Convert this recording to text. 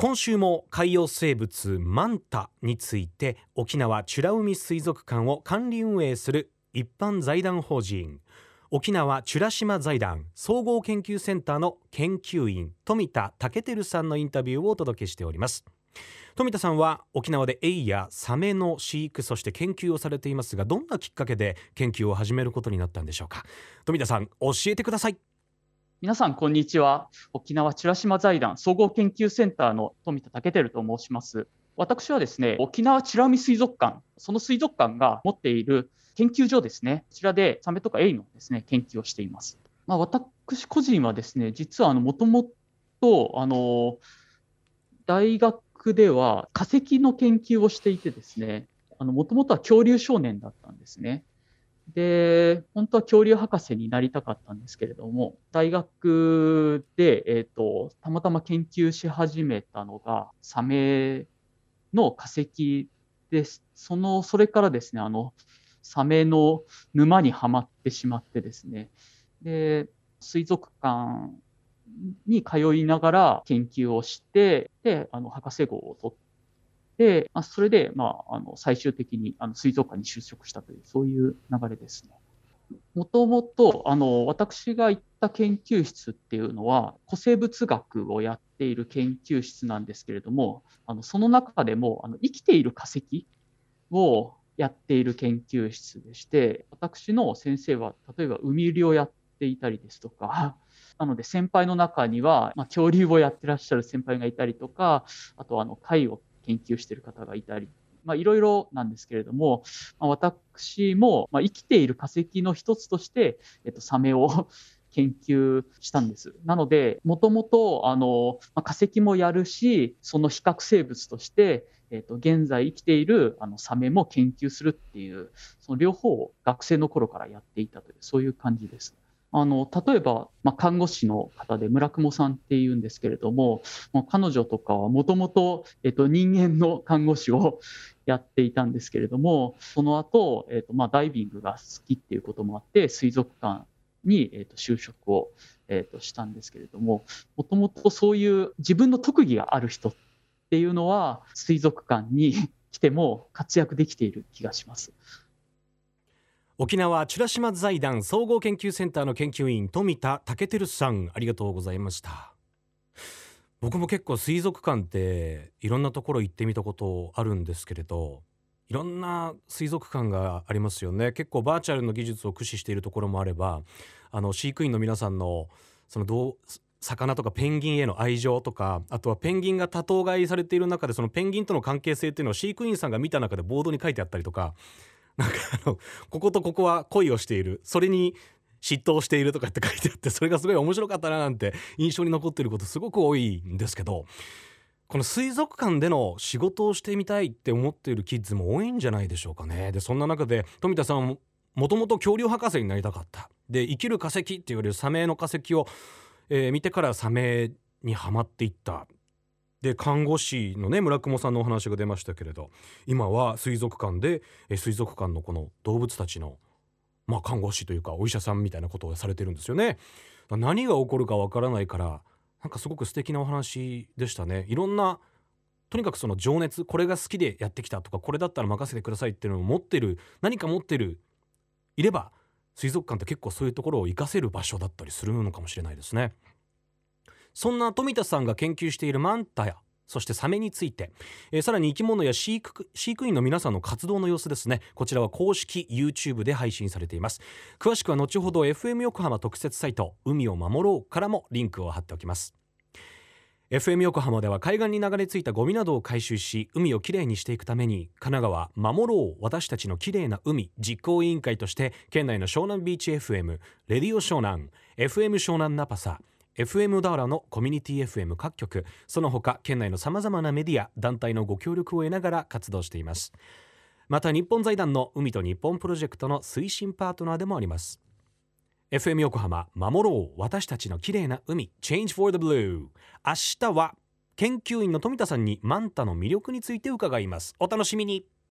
今週も海洋生物マンタについて沖縄美ら海水族館を管理運営する一般財団法人。沖縄美ら島財団総合研究センターの研究員富田武輝さんのインタビューをお届けしております。富田さんは沖縄でエイやサメの飼育そして研究をされていますがどんなきっかけで研究を始めることになったんでしょうか。富田さん教えてください。皆さん、こんにちは。沖縄美ら島財団総合研究センターの富田武輝と申します。私はですね、沖縄美ら海水族館、その水族館が持っている研究所ですね、こちらでサメとかエイのですね、研究をしています。まあ、私個人はですね、実はもともと、あの、大学では化石の研究をしていてですね、もともとは恐竜少年だったんですね。で、本当は恐竜博士になりたかったんですけれども、大学で、えっ、ー、と、たまたま研究し始めたのが、サメの化石です。その、それからですね、あの、サメの沼にはまってしまってですね、で、水族館に通いながら研究をして、で、あの、博士号を取って、まあ、それで、まあ、あの、最終的に、あの、水族館に就職したという、そういう流れですね。もともと、あの、私が行った研究室っていうのは、古生物学をやっている研究室なんですけれども、あの、その中でも、あの、生きている化石をやっている研究室でして、私の先生は、例えば海売りをやっていたりですとか、なので先輩の中には、まあ、恐竜をやってらっしゃる先輩がいたりとか、あとあの貝を研究してる方がいたり、まあ、いろいろなんですけれども、まあ、私も、まあ、生きている化石の一つとして、えっと、サメを 研究したんです。なので、もともと、あの、まあ、化石もやるし、その比較生物として、えっと、現在生きているあのサメも研究するっていう、その両方を学生の頃からやっていたという、そういう感じです。あの、例えば、まあ、看護師の方で村雲さんっていうんですけれども、まあ、彼女とかはもともと、えっと、人間の看護師をやっていたんですけれども、その後、えっと、まあ、ダイビングが好きっていうこともあって、水族館に、えっと、就職を、えっと、したんですけれども、もともとそういう自分の特技がある人っていうのは、水族館に来ても活躍できている気がします。沖縄美ら島財団総合研究センターの研究員富田武輝さんありがとうございました。僕も結構水族館っていろんなところ行ってみたことあるんですけれどいろんな水族館がありますよね。結構バーチャルの技術を駆使しているところもあればあの飼育員の皆さんのそのどう魚とかペンギンへの愛情とかあとはペンギンが多頭飼いされている中でそのペンギンとの関係性っていうのを飼育員さんが見た中でボードに書いてあったりとかなんかあのこことここは恋をしている。それに嫉妬をしているとかって書いてあってそれがすごい面白かったななんて印象に残ってることすごく多いんですけどこの水族館での仕事をしてみたいって思っているキッズも多いんじゃないでしょうかね。でそんな中で富田さんもともと恐竜博士になりたかった。で生きる化石って言われるサメの化石を、えー、見てからサメにはまっていった。で看護師のね村雲さんのお話が出ましたけれど今は水族館でえ水族館のこの動物たちのまあ看護師というかお医者さんみたいなことをされてるんですよね。何が起こるかわからないからなんかすごく素敵なお話でしたね。いろんなとにかくその情熱これが好きでやってきたとかこれだったら任せてくださいっていうのを持ってる何か持ってるいれば水族館って結構そういうところを活かせる場所だったりするのかもしれないですね。そんな富田さんが研究しているマンタやそしてサメについて、えー、さらに生き物や飼育飼育員の皆さんの活動の様子ですね。こちらは公式 YouTube で配信されています。詳しくは後ほど FM 横浜特設サイト海を守ろうからもリンクを貼っておきます。FM 横浜では海岸に流れ着いたゴミなどを回収し海をきれいにしていくために神奈川守ろう私たちのきれいな海実行委員会として県内の湘南ビーチ FM レディオ湘南 FM 湘南ナパサ FM ダーラのコミュニティ FM 各局。その他県内のさまざまなメディア団体のご協力を得ながら活動しています。また日本財団の海と日本プロジェクトの推進パートナーでもあります。FM 横浜守ろう私たちの綺麗な海 Change for the Blue 明日は研究員の富田さんにマンタの魅力について伺います。お楽しみに。